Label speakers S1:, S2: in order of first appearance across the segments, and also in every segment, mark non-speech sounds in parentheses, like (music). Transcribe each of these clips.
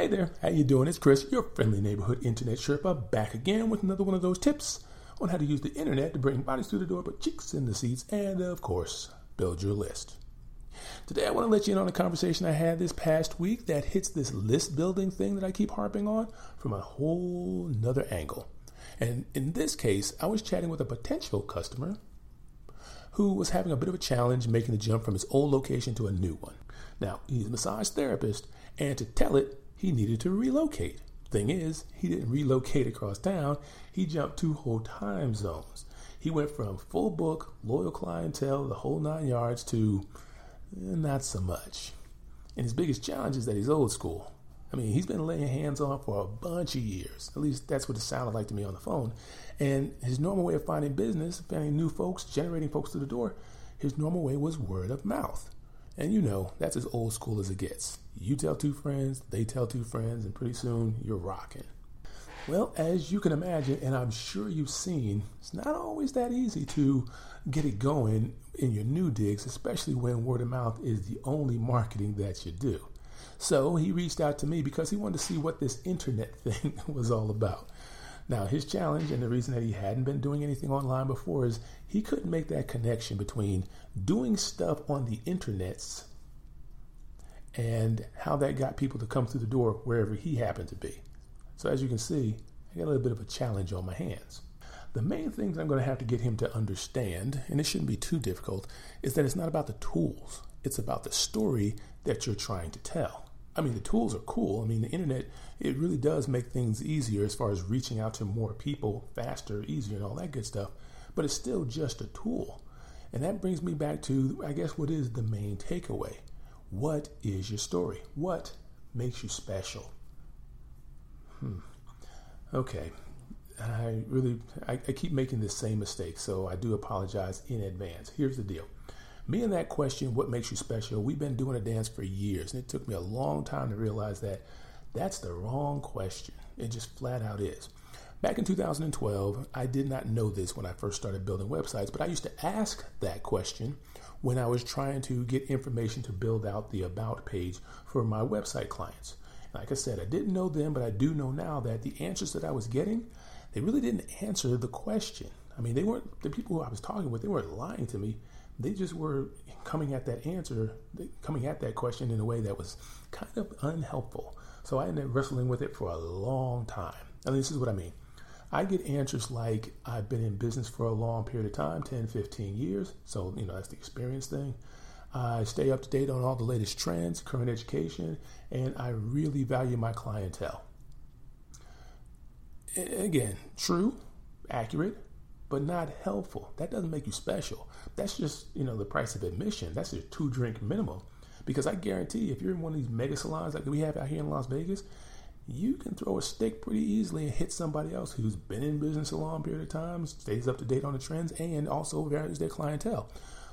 S1: Hey there, how you doing? It's Chris, your friendly neighborhood internet Sherpa, back again with another one of those tips on how to use the internet to bring bodies through the door, but chicks in the seats, and of course, build your list. Today, I want to let you in on a conversation I had this past week that hits this list building thing that I keep harping on from a whole nother angle. And in this case, I was chatting with a potential customer who was having a bit of a challenge making the jump from his old location to a new one. Now, he's a massage therapist, and to tell it, he needed to relocate. Thing is, he didn't relocate across town, he jumped two whole time zones. He went from full book, loyal clientele, the whole nine yards, to eh, not so much. And his biggest challenge is that he's old school. I mean, he's been laying hands on for a bunch of years. At least that's what it sounded like to me on the phone. And his normal way of finding business, finding new folks, generating folks through the door, his normal way was word of mouth. And you know, that's as old school as it gets. You tell two friends, they tell two friends, and pretty soon you're rocking. Well, as you can imagine, and I'm sure you've seen, it's not always that easy to get it going in your new digs, especially when word of mouth is the only marketing that you do. So he reached out to me because he wanted to see what this internet (laughs) thing was all about. Now, his challenge and the reason that he hadn't been doing anything online before is he couldn't make that connection between doing stuff on the internets and how that got people to come through the door wherever he happened to be. So, as you can see, I got a little bit of a challenge on my hands. The main things I'm going to have to get him to understand, and it shouldn't be too difficult, is that it's not about the tools, it's about the story that you're trying to tell. I mean, the tools are cool. I mean, the internet, it really does make things easier as far as reaching out to more people faster, easier, and all that good stuff. But it's still just a tool. And that brings me back to, I guess, what is the main takeaway? What is your story? What makes you special? Hmm. Okay. I really, I, I keep making the same mistake, so I do apologize in advance. Here's the deal. Me and that question, what makes you special, we've been doing a dance for years, and it took me a long time to realize that that's the wrong question. It just flat out is. Back in 2012, I did not know this when I first started building websites, but I used to ask that question when I was trying to get information to build out the About page for my website clients. Like I said, I didn't know then, but I do know now that the answers that I was getting, they really didn't answer the question. I mean, they weren't the people who I was talking with, they weren't lying to me they just were coming at that answer, coming at that question in a way that was kind of unhelpful. So I ended up wrestling with it for a long time. And this is what I mean. I get answers like I've been in business for a long period of time 10, 15 years. So, you know, that's the experience thing. I stay up to date on all the latest trends, current education, and I really value my clientele. Again, true, accurate, but not helpful. That doesn't make you special. That's just, you know, the price of admission. That's your two drink minimum. Because I guarantee if you're in one of these mega salons like we have out here in Las Vegas, you can throw a stick pretty easily and hit somebody else who's been in business a long period of time, stays up to date on the trends, and also varies their clientele.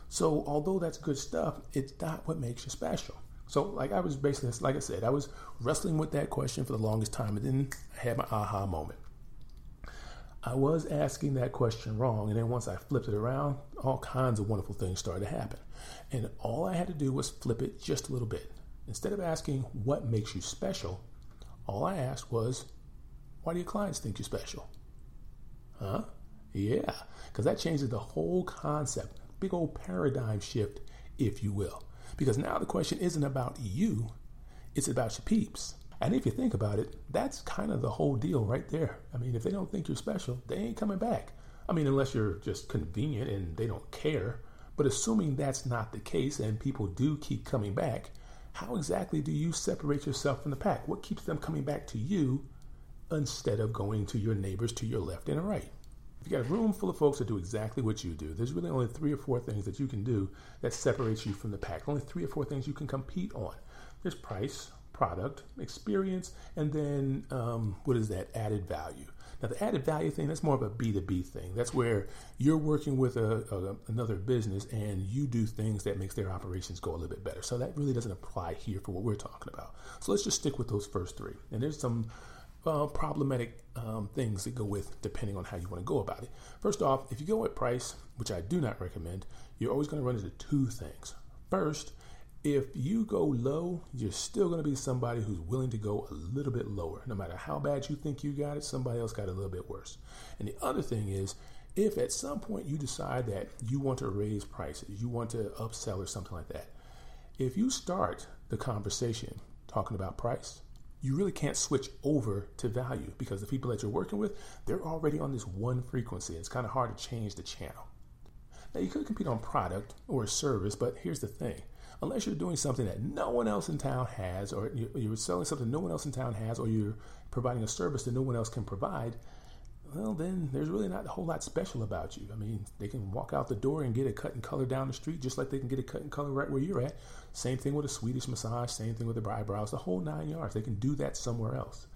S1: So, although that's good stuff, it's not what makes you special. So, like I was basically, like I said, I was wrestling with that question for the longest time, and then I had my aha moment. I was asking that question wrong. And then once I flipped it around, all kinds of wonderful things started to happen. And all I had to do was flip it just a little bit. Instead of asking what makes you special, all I asked was, why do your clients think you're special? Huh? Yeah, because that changes the whole concept. Big old paradigm shift, if you will. Because now the question isn't about you, it's about your peeps. And if you think about it, that's kind of the whole deal right there. I mean, if they don't think you're special, they ain't coming back. I mean, unless you're just convenient and they don't care. But assuming that's not the case and people do keep coming back, how exactly do you separate yourself from the pack? What keeps them coming back to you instead of going to your neighbors to your left and right? If you got a room full of folks that do exactly what you do, there's really only three or four things that you can do that separates you from the pack. Only three or four things you can compete on. There's price, product, experience, and then um, what is that added value? Now, the added value thing, that's more of a B2B thing. That's where you're working with a, a, another business and you do things that makes their operations go a little bit better. So that really doesn't apply here for what we're talking about. So let's just stick with those first three. And there's some uh, problematic um, things that go with depending on how you want to go about it. First off, if you go with price, which I do not recommend, you're always going to run into two things. First, if you go low, you're still going to be somebody who's willing to go a little bit lower. No matter how bad you think you got it, somebody else got a little bit worse. And the other thing is, if at some point you decide that you want to raise prices, you want to upsell or something like that, if you start the conversation talking about price, you really can't switch over to value because the people that you're working with, they're already on this one frequency. It's kind of hard to change the channel. Now, you could compete on product or service, but here's the thing unless you're doing something that no one else in town has, or you're selling something no one else in town has, or you're providing a service that no one else can provide, well, then there's really not a whole lot special about you. I mean, they can walk out the door and get a cut and color down the street just like they can get a cut and color right where you're at. Same thing with a Swedish massage, same thing with the eyebrows, the whole nine yards. They can do that somewhere else.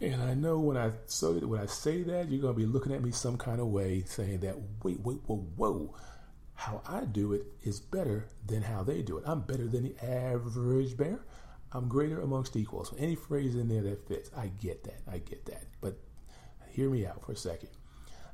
S1: And I know when I so when I say that, you're gonna be looking at me some kind of way, saying that wait, wait, whoa, whoa. How I do it is better than how they do it. I'm better than the average bear. I'm greater amongst equals. Any phrase in there that fits, I get that. I get that. But hear me out for a second.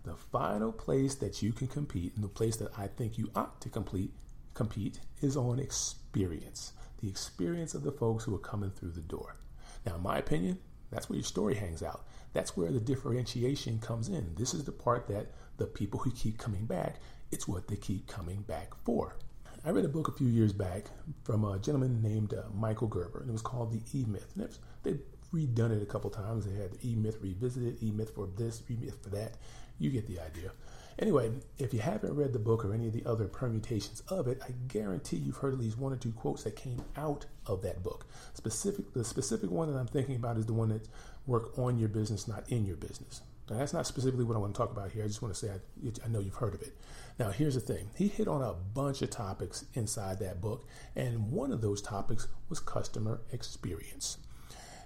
S1: The final place that you can compete, and the place that I think you ought to complete, compete, is on experience. The experience of the folks who are coming through the door. Now, in my opinion, that's where your story hangs out. That's where the differentiation comes in. This is the part that the people who keep coming back, it's what they keep coming back for. I read a book a few years back from a gentleman named uh, Michael Gerber, and it was called The E Myth. And was, they redone it a couple times. They had the E Myth revisited, E Myth for this, E Myth for that. You get the idea. Anyway, if you haven't read the book or any of the other permutations of it, I guarantee you've heard at least one or two quotes that came out of that book. Specific, the specific one that I'm thinking about is the one that work on your business, not in your business. Now, that's not specifically what I want to talk about here. I just want to say I, I know you've heard of it. Now, here's the thing. He hit on a bunch of topics inside that book, and one of those topics was customer experience.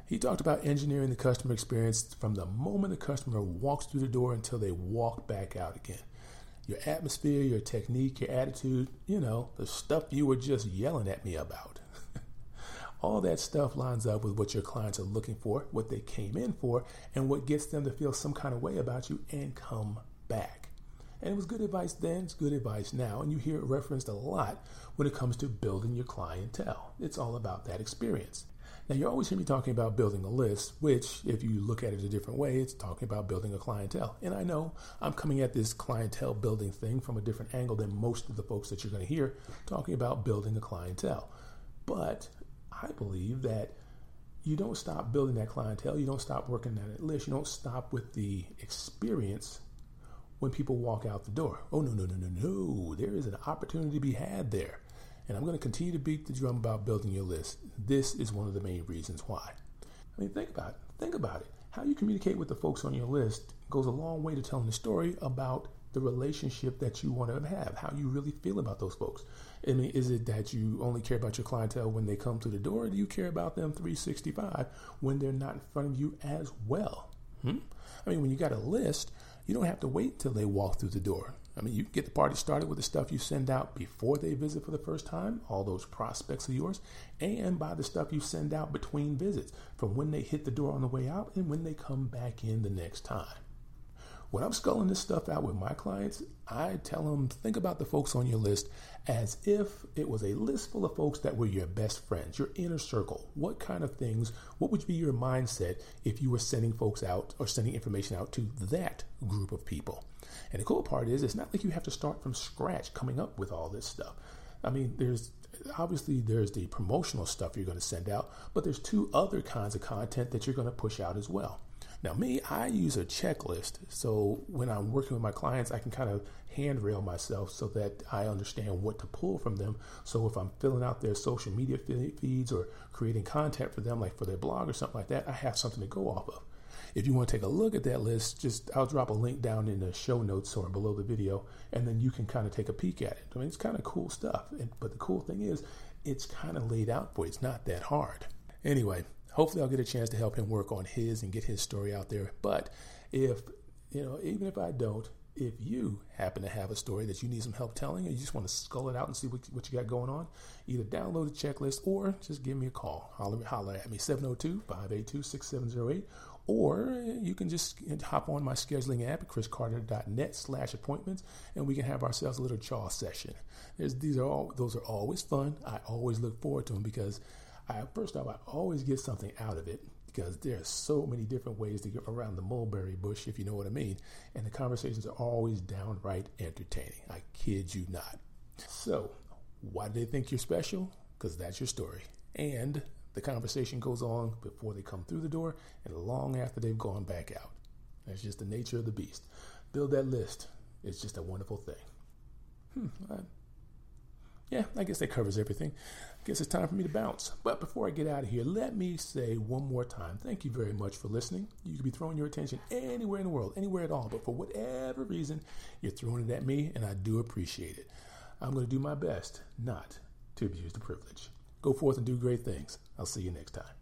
S1: He talked about engineering the customer experience from the moment the customer walks through the door until they walk back out again. Your atmosphere, your technique, your attitude, you know, the stuff you were just yelling at me about. All that stuff lines up with what your clients are looking for, what they came in for, and what gets them to feel some kind of way about you and come back. And it was good advice then, it's good advice now, and you hear it referenced a lot when it comes to building your clientele. It's all about that experience. Now, you're always hear me talking about building a list, which, if you look at it a different way, it's talking about building a clientele. And I know I'm coming at this clientele building thing from a different angle than most of the folks that you're going to hear talking about building a clientele. But I believe that you don't stop building that clientele, you don't stop working that list, you don't stop with the experience when people walk out the door. Oh, no, no, no, no, no. There is an opportunity to be had there. And I'm going to continue to beat the drum about building your list. This is one of the main reasons why. I mean, think about it. Think about it. How you communicate with the folks on your list goes a long way to telling the story about the relationship that you want to have, how you really feel about those folks. I mean, is it that you only care about your clientele when they come to the door, or do you care about them 365 when they're not in front of you as well? Hmm? I mean, when you got a list, you don't have to wait till they walk through the door. I mean, you get the party started with the stuff you send out before they visit for the first time, all those prospects of yours, and by the stuff you send out between visits, from when they hit the door on the way out and when they come back in the next time. When I'm sculling this stuff out with my clients, I tell them think about the folks on your list as if it was a list full of folks that were your best friends, your inner circle. What kind of things, what would be your mindset if you were sending folks out or sending information out to that group of people? And the cool part is, it's not like you have to start from scratch coming up with all this stuff. I mean, there's obviously there's the promotional stuff you're going to send out, but there's two other kinds of content that you're going to push out as well. Now, me, I use a checklist. So when I'm working with my clients, I can kind of handrail myself so that I understand what to pull from them. So if I'm filling out their social media feeds or creating content for them, like for their blog or something like that, I have something to go off of. If you want to take a look at that list, just I'll drop a link down in the show notes or below the video, and then you can kind of take a peek at it. I mean, it's kind of cool stuff. But the cool thing is, it's kind of laid out for you. It's not that hard. Anyway, hopefully I'll get a chance to help him work on his and get his story out there. But if you know, even if I don't, if you happen to have a story that you need some help telling, or you just want to skull it out and see what, what you got going on, either download the checklist or just give me a call. Holler, holler at me, 702 582 6708, or you can just hop on my scheduling app at chriscarter.net slash appointments, and we can have ourselves a little chaw session. There's, these are all, those are always fun. I always look forward to them because I, first off, I always get something out of it because there are so many different ways to get around the mulberry bush, if you know what I mean. And the conversations are always downright entertaining. I kid you not. So, why do they think you're special? Because that's your story. And the conversation goes on before they come through the door and long after they've gone back out. That's just the nature of the beast. Build that list. It's just a wonderful thing. Hmm, yeah, I guess that covers everything. I guess it's time for me to bounce. But before I get out of here, let me say one more time thank you very much for listening. You could be throwing your attention anywhere in the world, anywhere at all, but for whatever reason, you're throwing it at me, and I do appreciate it. I'm going to do my best not to abuse the privilege. Go forth and do great things. I'll see you next time.